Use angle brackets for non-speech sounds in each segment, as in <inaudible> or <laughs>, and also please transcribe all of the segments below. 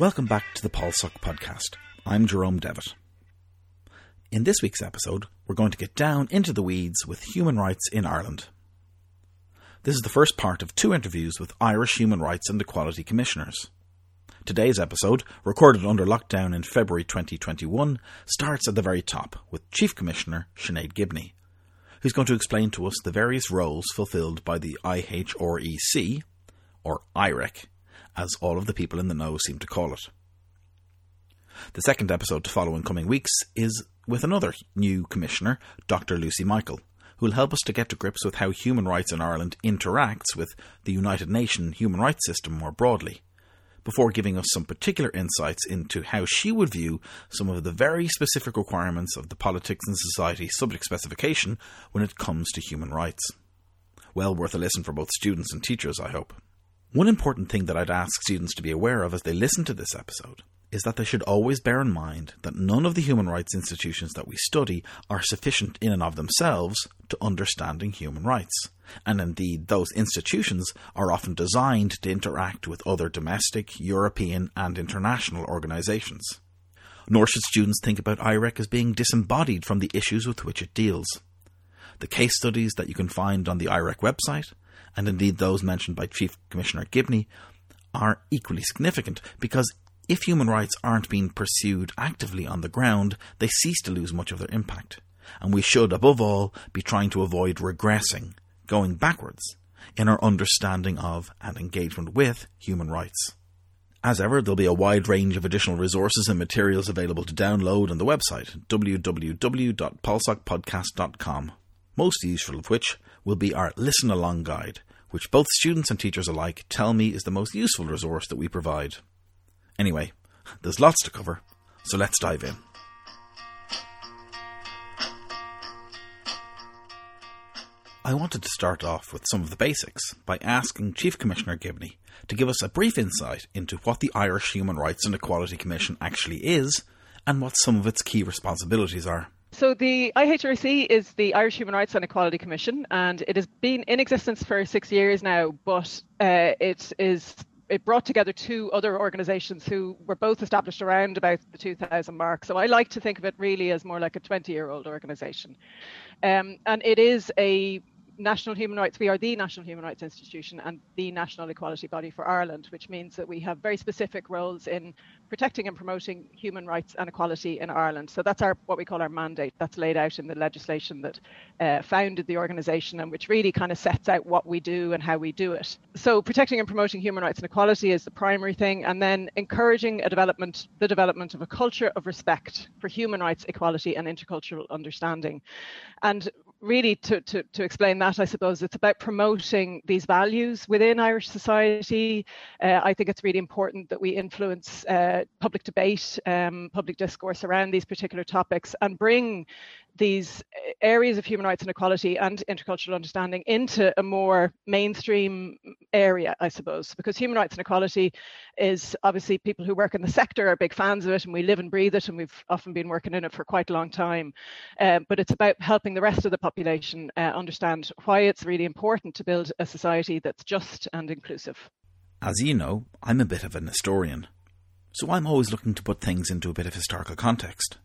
Welcome back to the PolSoc podcast. I'm Jerome Devitt. In this week's episode, we're going to get down into the weeds with human rights in Ireland. This is the first part of two interviews with Irish human rights and equality commissioners. Today's episode, recorded under lockdown in February 2021, starts at the very top with Chief Commissioner Sinead Gibney, who's going to explain to us the various roles fulfilled by the IHREC, or IREC, as all of the people in the know seem to call it. The second episode to follow in coming weeks is with another new commissioner, Dr. Lucy Michael, who will help us to get to grips with how human rights in Ireland interacts with the United Nations human rights system more broadly, before giving us some particular insights into how she would view some of the very specific requirements of the Politics and Society subject specification when it comes to human rights. Well worth a listen for both students and teachers, I hope. One important thing that I'd ask students to be aware of as they listen to this episode is that they should always bear in mind that none of the human rights institutions that we study are sufficient in and of themselves to understanding human rights. And indeed, those institutions are often designed to interact with other domestic, European, and international organisations. Nor should students think about IREC as being disembodied from the issues with which it deals. The case studies that you can find on the IREC website and indeed those mentioned by Chief Commissioner Gibney, are equally significant because if human rights aren't being pursued actively on the ground, they cease to lose much of their impact. And we should, above all, be trying to avoid regressing, going backwards, in our understanding of and engagement with human rights. As ever, there'll be a wide range of additional resources and materials available to download on the website www.polsocpodcast.com, most useful of which will be our Listen Along Guide, which both students and teachers alike tell me is the most useful resource that we provide. Anyway, there's lots to cover, so let's dive in. I wanted to start off with some of the basics by asking Chief Commissioner Gibney to give us a brief insight into what the Irish Human Rights and Equality Commission actually is and what some of its key responsibilities are. So the IHREC is the Irish Human Rights and Equality Commission, and it has been in existence for six years now. But uh, it is it brought together two other organisations who were both established around about the 2000 mark. So I like to think of it really as more like a 20 year old organisation, um, and it is a national human rights, we are the national human rights institution and the national equality body for Ireland, which means that we have very specific roles in protecting and promoting human rights and equality in Ireland. So that's our what we call our mandate. That's laid out in the legislation that uh, founded the organisation and which really kind of sets out what we do and how we do it. So protecting and promoting human rights and equality is the primary thing, and then encouraging a development, the development of a culture of respect for human rights, equality, and intercultural understanding. And really to, to, to explain that, I suppose it's about promoting these values within Irish society. Uh, I think it's really important that we influence uh, public debate, um, public discourse around these particular topics and bring these areas of human rights and equality and intercultural understanding into a more mainstream area, I suppose, because human rights and equality is obviously people who work in the sector are big fans of it and we live and breathe it and we've often been working in it for quite a long time. Uh, but it's about helping the rest of the population uh, understand why it's really important to build a society that's just and inclusive. As you know, I'm a bit of an historian, so I'm always looking to put things into a bit of historical context.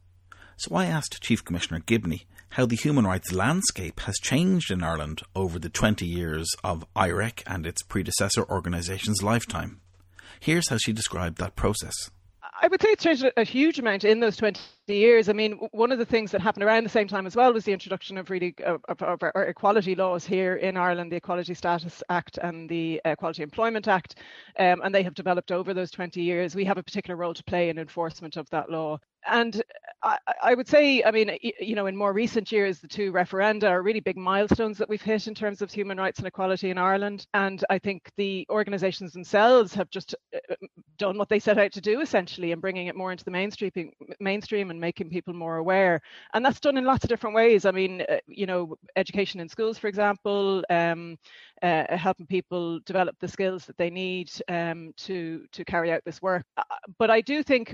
So I asked Chief Commissioner Gibney how the human rights landscape has changed in Ireland over the 20 years of IREC and its predecessor organisation's lifetime. Here's how she described that process. I would say it's changed a huge amount in those 20 years. I mean, one of the things that happened around the same time as well was the introduction of really of, of, equality laws here in Ireland, the Equality Status Act and the Equality Employment Act, um, and they have developed over those 20 years. We have a particular role to play in enforcement of that law and I, I, would say, I mean, you know, in more recent years, the two referenda are really big milestones that we've hit in terms of human rights and equality in Ireland. And I think the organisations themselves have just uh, uh, done what they set out to do, essentially, and bringing it more into the mainstream, mainstream and making people more aware. And that's done in lots of different ways. I mean, uh, you know, education in schools, for example, um, uh, helping people develop the skills that they need um, to to carry out this work. But I do think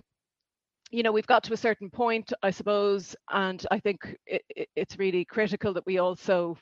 you know we've got to a certain point i suppose and i think it, it, it's really critical that we also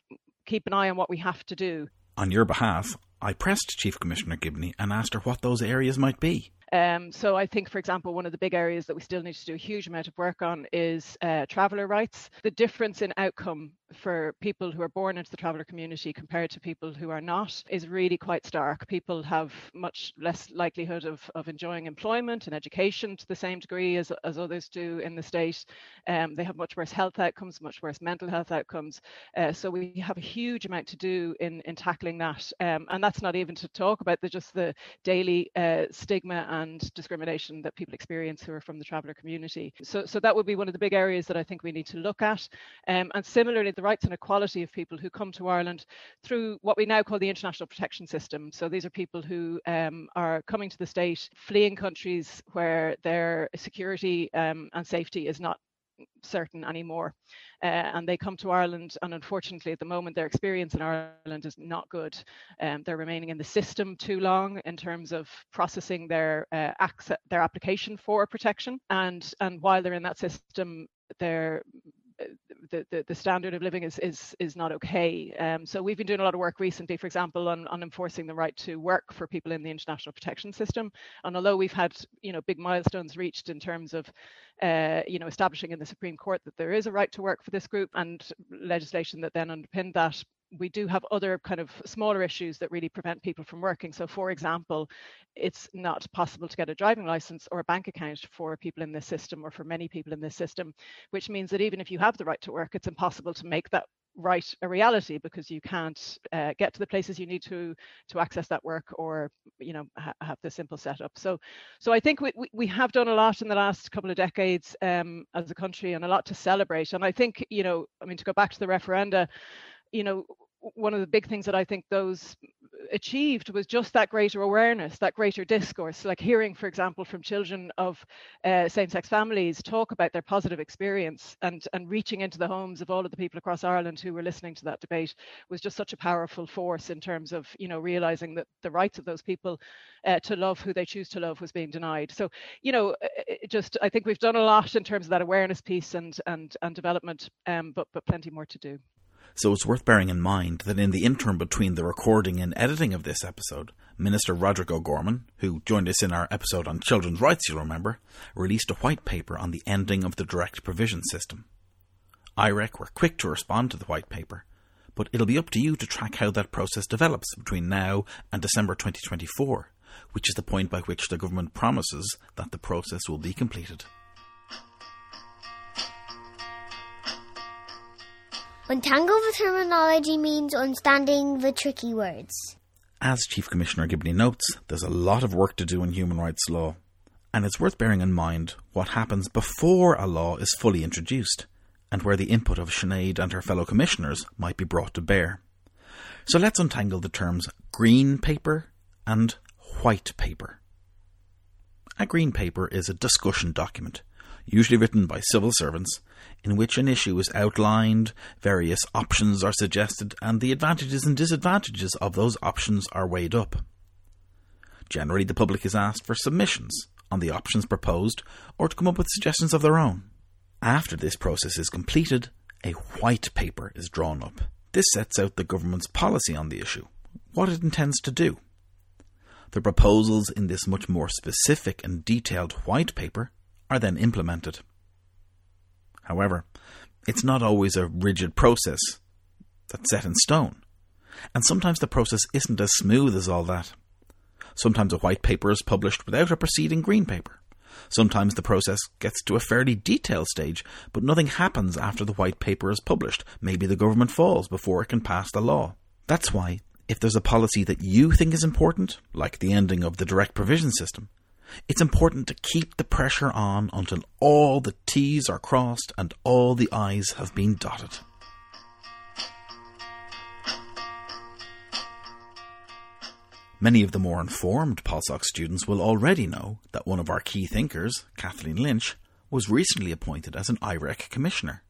keep an eye on what we have to do on your behalf i pressed chief commissioner gibney and asked her what those areas might be Um, so I think, for example, one of the big areas that we still need to do a huge amount of work on is uh, traveller rights. The difference in outcome for people who are born into the traveller community compared to people who are not is really quite stark. People have much less likelihood of, of enjoying employment and education to the same degree as, as others do in the state. Um, they have much worse health outcomes, much worse mental health outcomes. Uh, so we have a huge amount to do in, in tackling that. Um, and that's not even to talk about the, just the daily uh, stigma and discrimination that people experience who are from the traveller community. So, so that would be one of the big areas that I think we need to look at. Um, and similarly, the rights and equality of people who come to Ireland through what we now call the international protection system. So these are people who um, are coming to the state, fleeing countries where their security um, and safety is not certain anymore. Uh, and they come to Ireland, and unfortunately, at the moment, their experience in Ireland is not good. Um, they're remaining in the system too long in terms of processing their uh, access, their application for protection, and and while they're in that system, they're the, the, the, standard of living is is is not okay. Um, so we've been doing a lot of work recently, for example, on, on enforcing the right to work for people in the international protection system. And although we've had you know big milestones reached in terms of uh, you know establishing in the Supreme Court that there is a right to work for this group and legislation that then underpinned that, we do have other kind of smaller issues that really prevent people from working. So, for example, it's not possible to get a driving license or a bank account for people in this system or for many people in this system, which means that even if you have the right to work, it's impossible to make that right a reality because you can't uh, get to the places you need to to access that work or you know ha- have the simple setup so so i think we, we have done a lot in the last couple of decades um, as a country and a lot to celebrate and i think you know i mean to go back to the referenda you know, one of the big things that I think those achieved was just that greater awareness, that greater discourse, like hearing, for example, from children of uh, same-sex families talk about their positive experience and, and reaching into the homes of all of the people across Ireland who were listening to that debate was just such a powerful force in terms of, you know, realizing that the rights of those people uh, to love who they choose to love was being denied. So, you know, just I think we've done a lot in terms of that awareness piece and and and development, um, but but plenty more to do. So it's worth bearing in mind that in the interim between the recording and editing of this episode, Minister Roderick O'Gorman, who joined us in our episode on children's rights, you'll remember, released a white paper on the ending of the direct provision system. IREC were quick to respond to the white paper, but it'll be up to you to track how that process develops between now and December 2024, which is the point by which the government promises that the process will be completed. Untangle the terminology means understanding the tricky words. As Chief Commissioner Gibney notes, there's a lot of work to do in human rights law, and it's worth bearing in mind what happens before a law is fully introduced, and where the input of Sinead and her fellow commissioners might be brought to bear. So let's untangle the terms green paper and white paper. A green paper is a discussion document usually written by civil servants, in which an issue is outlined, various options are suggested, and the advantages and disadvantages of those options are weighed up. Generally, the public is asked for submissions on the options proposed or to come up with suggestions of their own. After this process is completed, a white paper is drawn up. This sets out the government's policy on the issue, what it intends to do. The proposals in this much more specific and detailed white paper are then implemented. However, it's not always a rigid process that's set in stone, and sometimes the process isn't as smooth as all that. Sometimes a white paper is published without a preceding green paper. Sometimes the process gets to a fairly detailed stage, but nothing happens after the white paper is published. Maybe the government falls before it can pass the law. That's why, if there's a policy that you think is important, like the ending of the direct provision system, it's important to keep the pressure on until all the T's are crossed and all the I's have been dotted. Many of the more informed PolSoc students will already know that one of our key thinkers, Kathleen Lynch, was recently appointed as an IREC commissioner.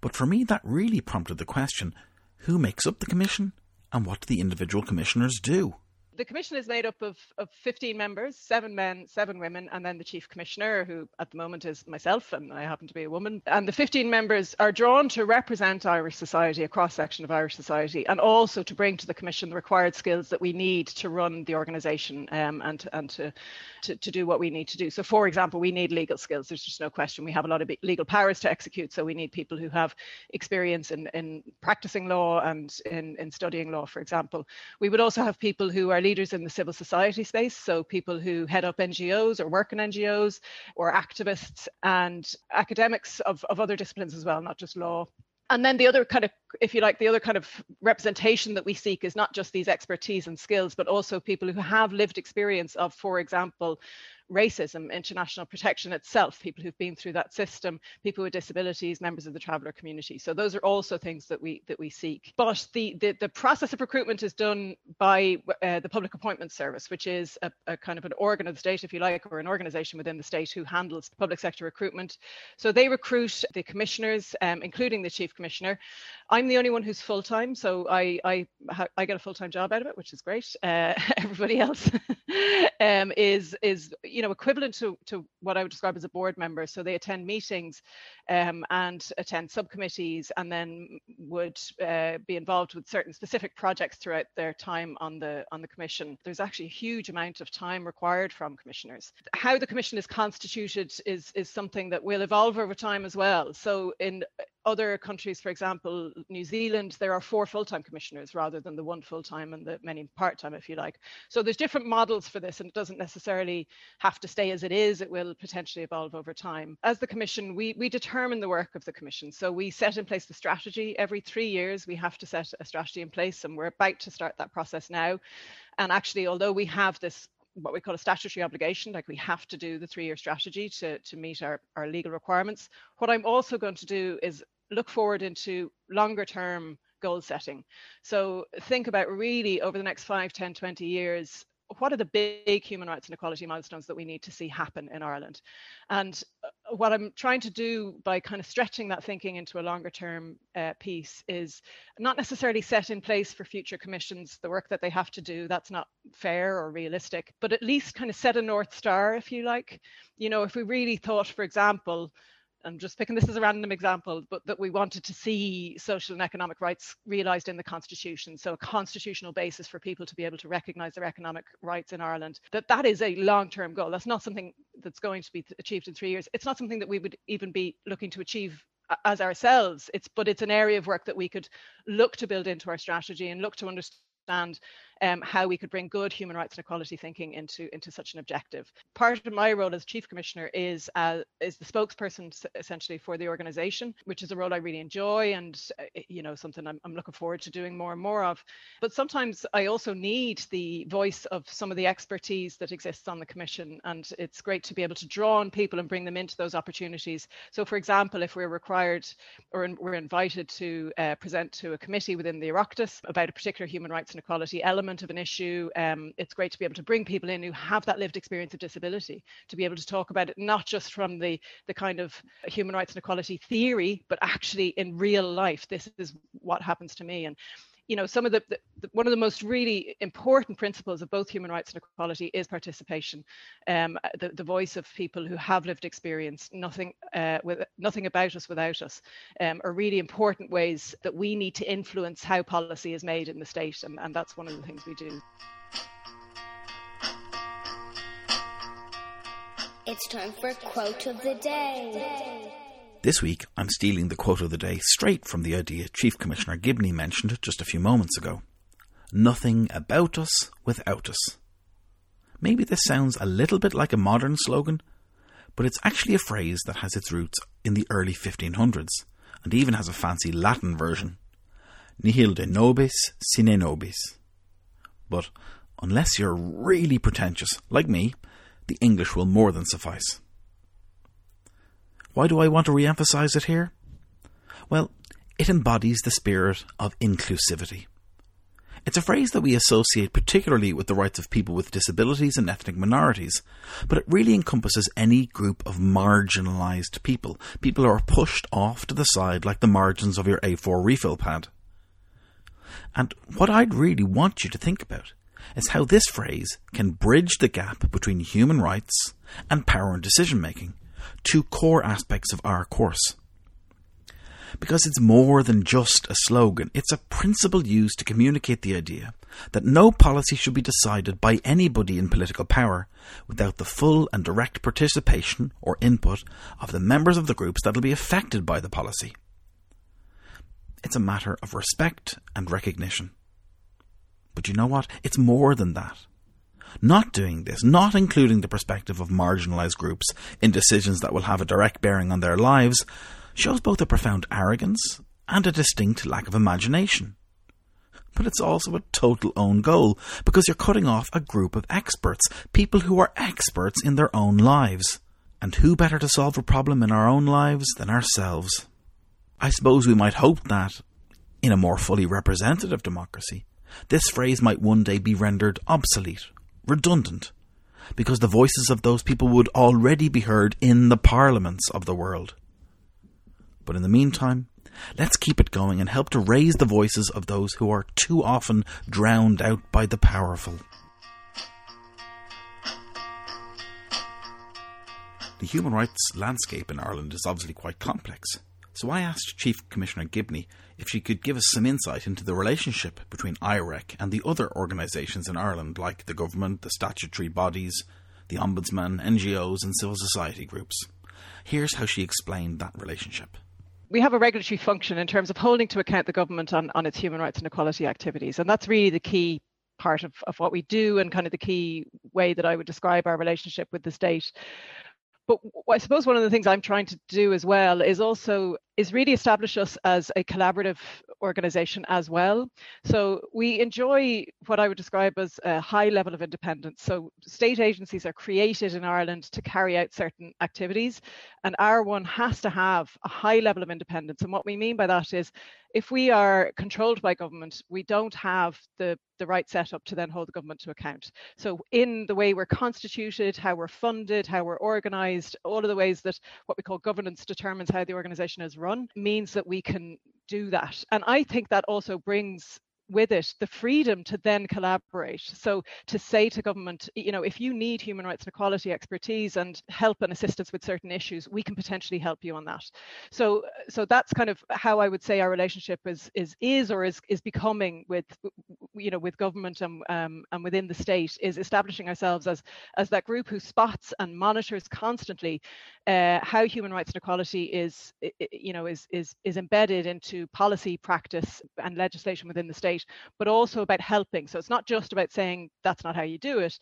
But for me, that really prompted the question who makes up the commission and what do the individual commissioners do? The commission is made up of, of 15 members, seven men, seven women, and then the chief commissioner, who at the moment is myself, and I happen to be a woman. And the 15 members are drawn to represent Irish society, a cross section of Irish society, and also to bring to the commission the required skills that we need to run the organisation um, and, and to, to, to do what we need to do. So, for example, we need legal skills. There's just no question. We have a lot of legal powers to execute, so we need people who have experience in, in practicing law and in, in studying law, for example. We would also have people who are leaders in the civil society space, so people who head up NGOs or work in NGOs or activists and academics of, of other disciplines as well, not just law. And then the other kind of, if you like, the other kind of representation that we seek is not just these expertise and skills, but also people who have lived experience of, for example, racism, international protection itself, people who've been through that system, people with disabilities, members of the traveller community. So those are also things that we that we seek. But the the, the process of recruitment is done by uh, the Public Appointment Service, which is a, a, kind of an organ of the state, if you like, or an organisation within the state who handles public sector recruitment. So they recruit the commissioners, um, including the chief commissioner. I'm the only one who's full time, so I I I get a full time job out of it, which is great. Uh, <laughs> everybody else <laughs> um, is is you know equivalent to to what I would describe as a board member. So they attend meetings um, and attend subcommittees, and then would uh, be involved with certain specific projects throughout their time on the on the commission. There's actually a huge amount of time required from commissioners. How the commission is constituted is is something that will evolve over time as well. So in other countries, for example, New Zealand, there are four full-time commissioners rather than the one full-time and the many part-time, if you like. So there's different models for this, and it doesn't necessarily have to stay as it is. It will potentially evolve over time. As the commission, we we determine the work of the commission. So we set in place the strategy every three years. We have to set a strategy in place, and we're about to start that process now. And actually, although we have this what we call a statutory obligation, like we have to do the three-year strategy to, to meet our, our legal requirements. What I'm also going to do is look forward into longer term goal setting. So think about really over the next 5, 10, 20 years, what are the big human rights and equality milestones that we need to see happen in Ireland? And uh, what I'm trying to do by kind of stretching that thinking into a longer term uh, piece is not necessarily set in place for future commissions the work that they have to do. That's not fair or realistic, but at least kind of set a North Star, if you like. You know, if we really thought, for example, I'm just picking this as a random example, but that we wanted to see social and economic rights realised in the constitution. So a constitutional basis for people to be able to recognise their economic rights in Ireland. That that is a long-term goal. That's not something that's going to be achieved in three years. It's not something that we would even be looking to achieve as ourselves. It's but it's an area of work that we could look to build into our strategy and look to understand um, how we could bring good human rights and equality thinking into into such an objective. Part of my role as chief commissioner is uh, is the spokesperson essentially for the organisation, which is a role I really enjoy and uh, you know something I'm, I'm looking forward to doing more and more of. But sometimes I also need the voice of some of the expertise that exists on the commission, and it's great to be able to draw on people and bring them into those opportunities. So, for example, if we're required or we're invited to uh, present to a committee within the Oireachtas about a particular human rights and equality element of an issue, um, it's great to be able to bring people in who have that lived experience of disability to be able to talk about it not just from the the kind of human rights and equality theory, but actually in real life. This is what happens to me, and you know some of the, the, one of the most really important principles of both human rights and equality is participation. Um, the, the voice of people who have lived experience nothing uh, with nothing about us without us um, are really important ways that we need to influence how policy is made in the state and, and that's one of the things we do. It's time for quote of the day this week, I'm stealing the quote of the day straight from the idea Chief Commissioner Gibney mentioned just a few moments ago. Nothing about us without us. Maybe this sounds a little bit like a modern slogan, but it's actually a phrase that has its roots in the early 1500s and even has a fancy Latin version. Nihil de nobis sine nobis. But unless you're really pretentious, like me, the English will more than suffice. Why do I want to re emphasize it here? Well, it embodies the spirit of inclusivity. It's a phrase that we associate particularly with the rights of people with disabilities and ethnic minorities, but it really encompasses any group of marginalised people, people who are pushed off to the side like the margins of your A4 refill pad. And what I'd really want you to think about is how this phrase can bridge the gap between human rights and power and decision making, two core aspects of our course. Because it's more than just a slogan, it's a principle used to communicate the idea that no policy should be decided by anybody in political power without the full and direct participation or input of the members of the groups that will be affected by the policy. It's a matter of respect and recognition. But you know what? It's more than that. Not doing this, not including the perspective of marginalised groups in decisions that will have a direct bearing on their lives, shows both a profound arrogance and a distinct lack of imagination. But it's also a total own goal because you're cutting off a group of experts, people who are experts in their own lives. And who better to solve a problem in our own lives than ourselves? I suppose we might hope that, in a more fully representative democracy, this phrase might one day be rendered obsolete, redundant, because the voices of those people would already be heard in the parliaments of the world. But in the meantime, let's keep it going and help to raise the voices of those who are too often drowned out by the powerful. The human rights landscape in Ireland is obviously quite complex. So I asked Chief Commissioner Gibney if she could give us some insight into the relationship between IREC and the other organisations in Ireland, like the government, the statutory bodies, the Ombudsman, NGOs, and civil society groups. Here's how she explained that relationship. We have a regulatory function in terms of holding to account the government on, on its human rights and equality activities, and that's really the key part of, of what we do and kind of the key way that I would describe our relationship with the state but I suppose one of the things I'm trying to do as well is also is really establish us as a collaborative organization as well. So we enjoy what I would describe as a high level of independence. So state agencies are created in Ireland to carry out certain activities, and our one has to have a high level of independence. And what we mean by that is if we are controlled by government, we don't have the, the right setup to then hold the government to account. So in the way we're constituted, how we're funded, how we're organized, all of the ways that what we call governance determines how the organization is run means that we can do that. And I think that also brings with it the freedom to then collaborate. So to say to government, you know, if you need human rights and equality expertise and help and assistance with certain issues, we can potentially help you on that. So so that's kind of how I would say our relationship is is is or is is becoming with you know with government and um, and within the state is establishing ourselves as as that group who spots and monitors constantly uh, how human rights and equality is you know is is is embedded into policy practice and legislation within the state but also about helping. So it's not just about saying that's not how you do it.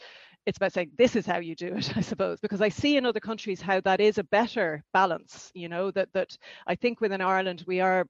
It's about saying this is how you do it, <laughs> I suppose, because I see in other countries how that is a better balance. You know that that I think within Ireland we are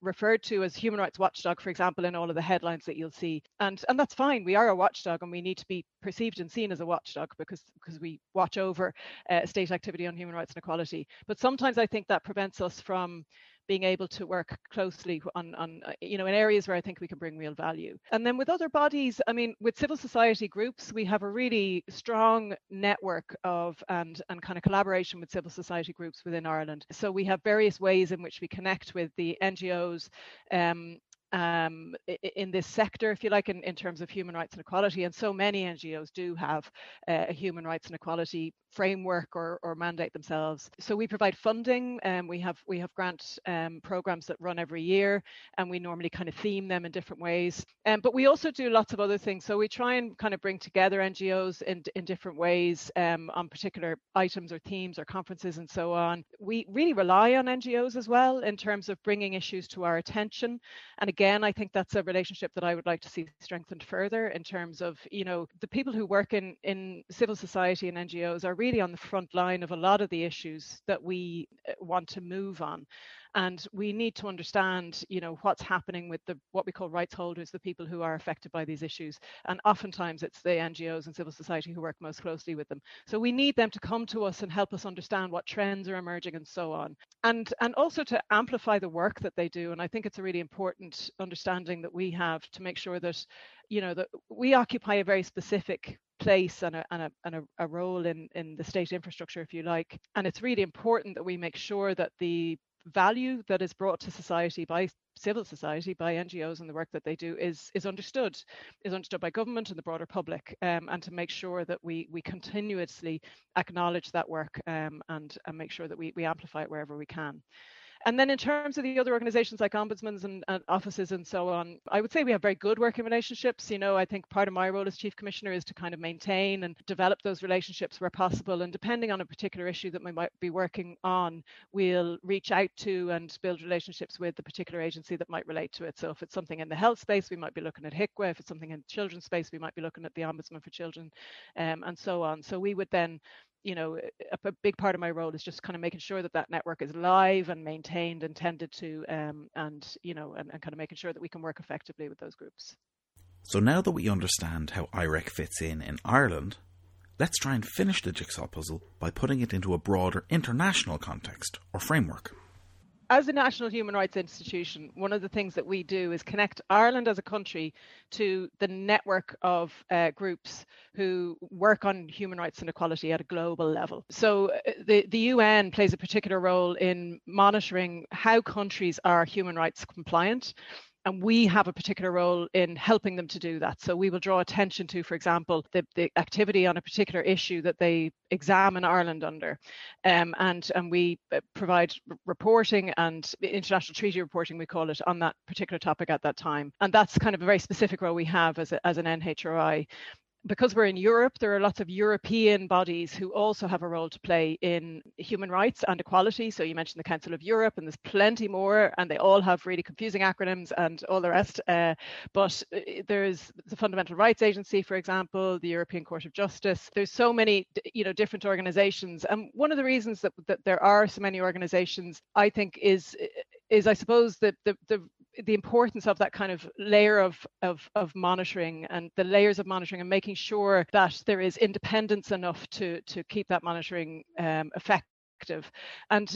referred to as human rights watchdog for example in all of the headlines that you'll see and and that's fine we are a watchdog and we need to be perceived and seen as a watchdog because because we watch over uh, state activity on human rights and equality but sometimes i think that prevents us from being able to work closely on, on uh, you know in areas where I think we can bring real value. And then with other bodies, I mean, with civil society groups, we have a really strong network of and and kind of collaboration with civil society groups within Ireland. So we have various ways in which we connect with the NGOs um, um, in this sector, if you like, in, in terms of human rights and equality. And so many NGOs do have uh, a human rights and equality framework or, or mandate themselves. So we provide funding. and um, we have we have grant um, programs that run every year, and we normally kind of theme them in different ways. Um, but we also do lots of other things. So we try and kind of bring together NGOs in in different ways um, on particular items or themes or conferences and so on. We really rely on NGOs as well in terms of bringing issues to our attention. And again, I think that's a relationship that I would like to see strengthened further in terms of you know the people who work in in civil society and NGOs are really really on the front line of a lot of the issues that we uh, want to move on. And we need to understand you know what's happening with the what we call rights holders the people who are affected by these issues. And oftentimes it's the ngos and civil society who work most closely with them. So we need them to come to us and help us understand what trends are emerging and so on. And and also to amplify the work that they do. And i think it's a really important understanding that we have to make sure that you know that we occupy a very specific place and a, and, a, and a, a, role in, in the state infrastructure, if you like. And it's really important that we make sure that the value that is brought to society by civil society, by NGOs and the work that they do is is understood, is understood by government and the broader public, um, and to make sure that we we continuously acknowledge that work um, and and make sure that we we amplify it wherever we can. And then in terms of the other organizations like ombudsmans and, and, offices and so on, I would say we have very good working relationships. You know, I think part of my role as chief commissioner is to kind of maintain and develop those relationships where possible. And depending on a particular issue that we might be working on, we'll reach out to and build relationships with the particular agency that might relate to it. So if it's something in the health space, we might be looking at HIQA. If it's something in children's space, we might be looking at the Ombudsman for Children um, and so on. So we would then you know, a, a, big part of my role is just kind of making sure that that network is live and maintained and tended to, um, and you know, and, and kind of making sure that we can work effectively with those groups. So now that we understand how IREC fits in in Ireland, let's try and finish the jigsaw puzzle by putting it into a broader international context or framework as a national human rights institution, one of the things that we do is connect Ireland as a country to the network of uh, groups who work on human rights and equality at a global level. So uh, the, the UN plays a particular role in monitoring how countries are human rights compliant and we have a particular role in helping them to do that. So we will draw attention to, for example, the, the activity on a particular issue that they examine Ireland under, um, and and we uh, provide reporting and international treaty reporting, we call it, on that particular topic at that time. And that's kind of a very specific role we have as, a, as an NHRI because we're in Europe, there are lots of European bodies who also have a role to play in human rights and equality. So you mentioned the Council of Europe, and there's plenty more, and they all have really confusing acronyms and all the rest. Uh, but uh, there's the Fundamental Rights Agency, for example, the European Court of Justice. There's so many, you know, different organisations, and one of the reasons that, that there are so many organisations, I think, is is I suppose that the, the the importance of that kind of layer of, of, of monitoring and the layers of monitoring and making sure that there is independence enough to, to keep that monitoring um, effective. And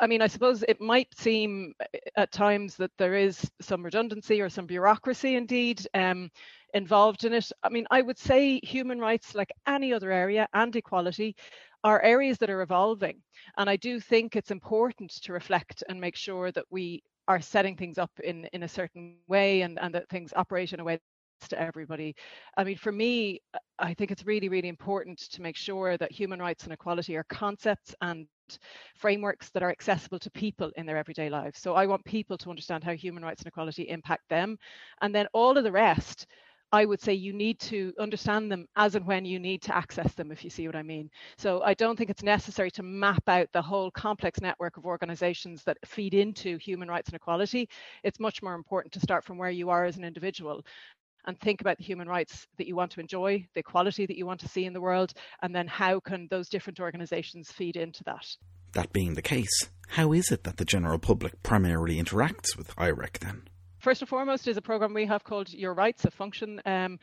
I mean, I suppose it might seem at times that there is some redundancy or some bureaucracy indeed um, involved in it. I mean, I would say human rights, like any other area, and equality, are areas that are evolving. And I do think it's important to reflect and make sure that we are setting things up in in a certain way and and that things operate in a way to everybody. I mean, for me, uh, I think it's really, really important to make sure that human rights and equality are concepts and frameworks that are accessible to people in their everyday lives. So I want people to understand how human rights and equality impact them. And then all of the rest I would say you need to understand them as and when you need to access them, if you see what I mean. So I don't think it's necessary to map out the whole complex network of organizations that feed into human rights and equality. It's much more important to start from where you are as an individual and think about the human rights that you want to enjoy, the equality that you want to see in the world, and then how can those different organizations feed into that. That being the case, how is it that the general public primarily interacts with IREC then? First and foremost is a program we have called Your Rights, a function. Um,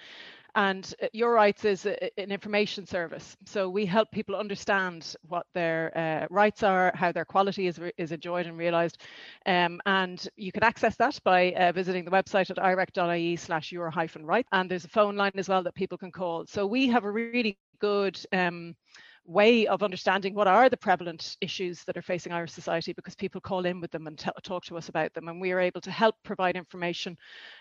and uh, Your Rights is a, an information service. So we help people understand what their uh, rights are, how their quality is, is enjoyed and realised. Um, and you can access that by uh, visiting the website at irec.ie slash your hyphen right. And there's a phone line as well that people can call. So we have a really good um, way of understanding what are the prevalent issues that are facing Irish society because people call in with them and t- talk to us about them. And we are able to help provide information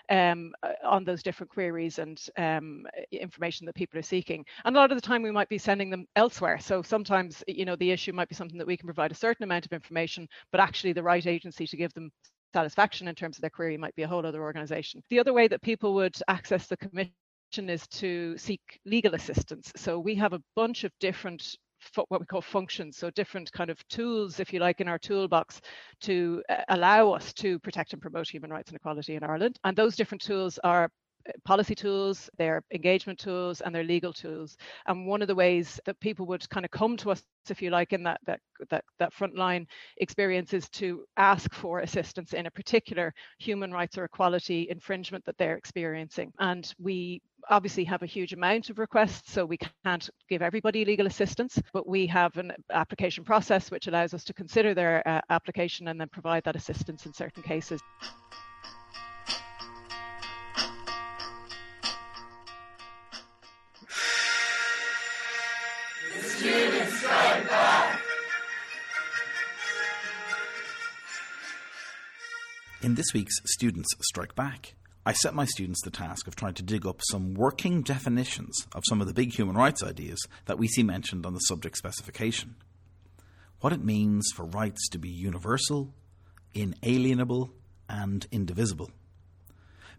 um, uh, on those different queries and um, information that people are seeking. And a lot of the time we might be sending them elsewhere. So sometimes, you know, the issue might be something that we can provide a certain amount of information, but actually the right agency to give them satisfaction in terms of their query might be a whole other organization. The other way that people would access the commission is to seek legal assistance. So we have a bunch of different what we call functions, so different kind of tools, if you like, in our toolbox to uh, allow us to protect and promote human rights and equality in Ireland. And those different tools are policy tools, their engagement tools, and their legal tools. And one of the ways that people would kind of come to us, if you like, in that that that that frontline experience is to ask for assistance in a particular human rights or equality infringement that they're experiencing. And we obviously have a huge amount of requests, so we can't give everybody legal assistance, but we have an application process which allows us to consider their uh, application and then provide that assistance in certain cases. In this week's Students Strike Back, I set my students the task of trying to dig up some working definitions of some of the big human rights ideas that we see mentioned on the subject specification. What it means for rights to be universal, inalienable, and indivisible.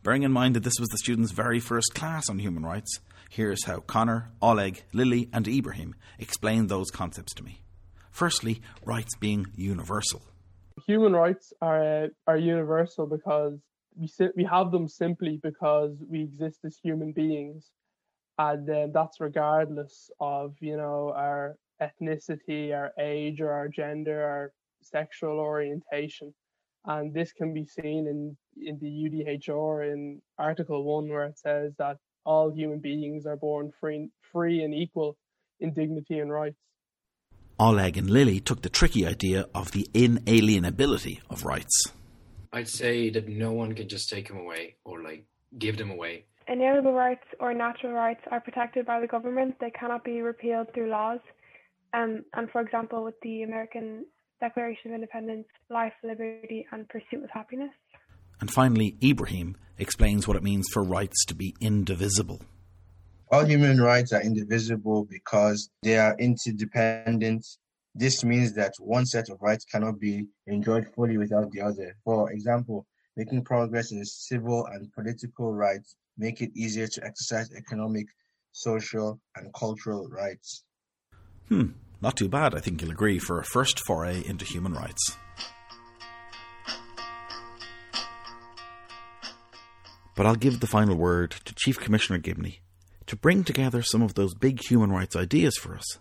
Bearing in mind that this was the students' very first class on human rights, here's how Connor, Oleg, Lily, and Ibrahim explained those concepts to me. Firstly, rights being universal. Human rights are uh, are universal because we we have them simply because we exist as human beings, and uh, that's regardless of you know our ethnicity, our age, or our gender, our sexual orientation, and this can be seen in in the UDHR in Article One where it says that all human beings are born free, free and equal in dignity and rights. Oleg and Lily took the tricky idea of the inalienability of rights. I'd say that no one can just take them away or like give them away. Inalienable rights or natural rights are protected by the government. They cannot be repealed through laws. Um, and for example, with the American Declaration of Independence, life, liberty, and pursuit of happiness. And finally, Ibrahim explains what it means for rights to be indivisible. All human rights are indivisible because they are interdependent this means that one set of rights cannot be enjoyed fully without the other. For example, making progress in civil and political rights make it easier to exercise economic, social, and cultural rights. Hmm, not too bad, I think you'll agree, for a first foray into human rights. But I'll give the final word to Chief Commissioner Gibney to bring together some of those big human rights ideas for us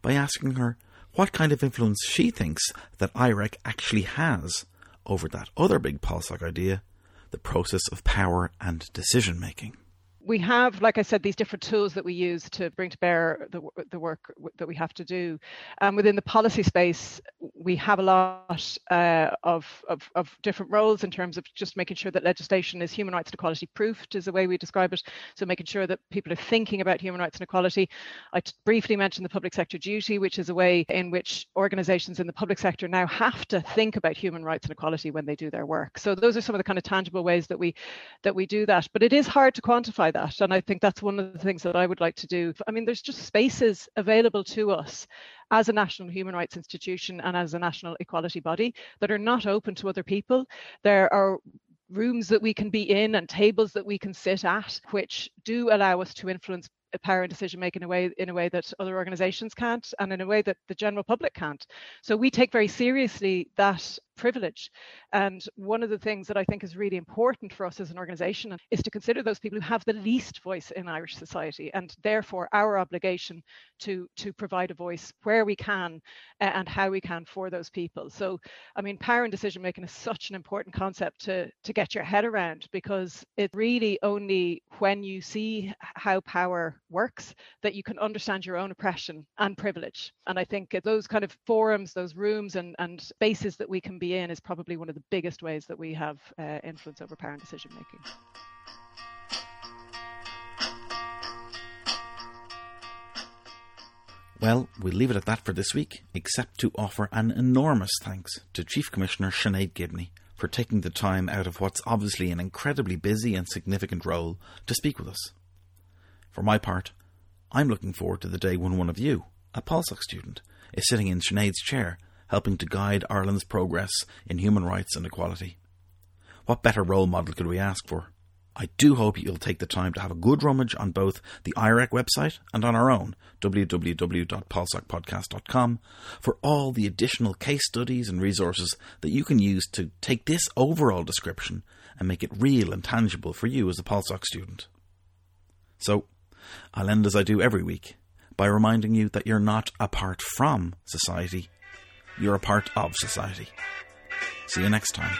by asking her what kind of influence she thinks that IREC actually has over that other big POLSOC idea, the process of power and decision making we have, like I said, these different tools that we use to bring to bear the, the work that we have to do. Um, within the policy space, we have a lot uh, of, of, of, different roles in terms of just making sure that legislation is human rights and equality proofed, is the way we describe it. So making sure that people are thinking about human rights and equality. I t- briefly mentioned the public sector duty, which is a way in which organizations in the public sector now have to think about human rights and equality when they do their work. So those are some of the kind of tangible ways that we that we do that. But it is hard to quantify that. And I think that's one of the things that I would like to do. I mean, there's just spaces available to us as a national human rights institution and as a national equality body that are not open to other people. There are rooms that we can be in and tables that we can sit at, which do allow us to influence power and decision making in a way in a way that other organizations can't and in a way that the general public can't so we take very seriously that privilege. And one of the things that I think is really important for us as an organisation is to consider those people who have the least voice in Irish society, and therefore our obligation to to provide a voice where we can and how we can for those people. So, I mean, power and decision making is such an important concept to to get your head around because it really only when you see how power works that you can understand your own oppression and privilege. And I think those kind of forums, those rooms and and spaces that we can be in is probably one of the biggest ways that we have uh, influence over power and decision making. Well, we'll leave it at that for this week, except to offer an enormous thanks to Chief Commissioner Sinead Gibney for taking the time out of what's obviously an incredibly busy and significant role to speak with us. For my part, I'm looking forward to the day when one of you, a POLSOC student, is sitting in Sinead's chair helping to guide Ireland's progress in human rights and equality. What better role model could we ask for? I do hope you'll take the time to have a good rummage on both the IREC website and on our own, www.polsocpodcast.com, for all the additional case studies and resources that you can use to take this overall description and make it real and tangible for you as a POLSOC student. So, I'll end as I do every week by reminding you that you're not apart from society, you're a part of society. See you next time.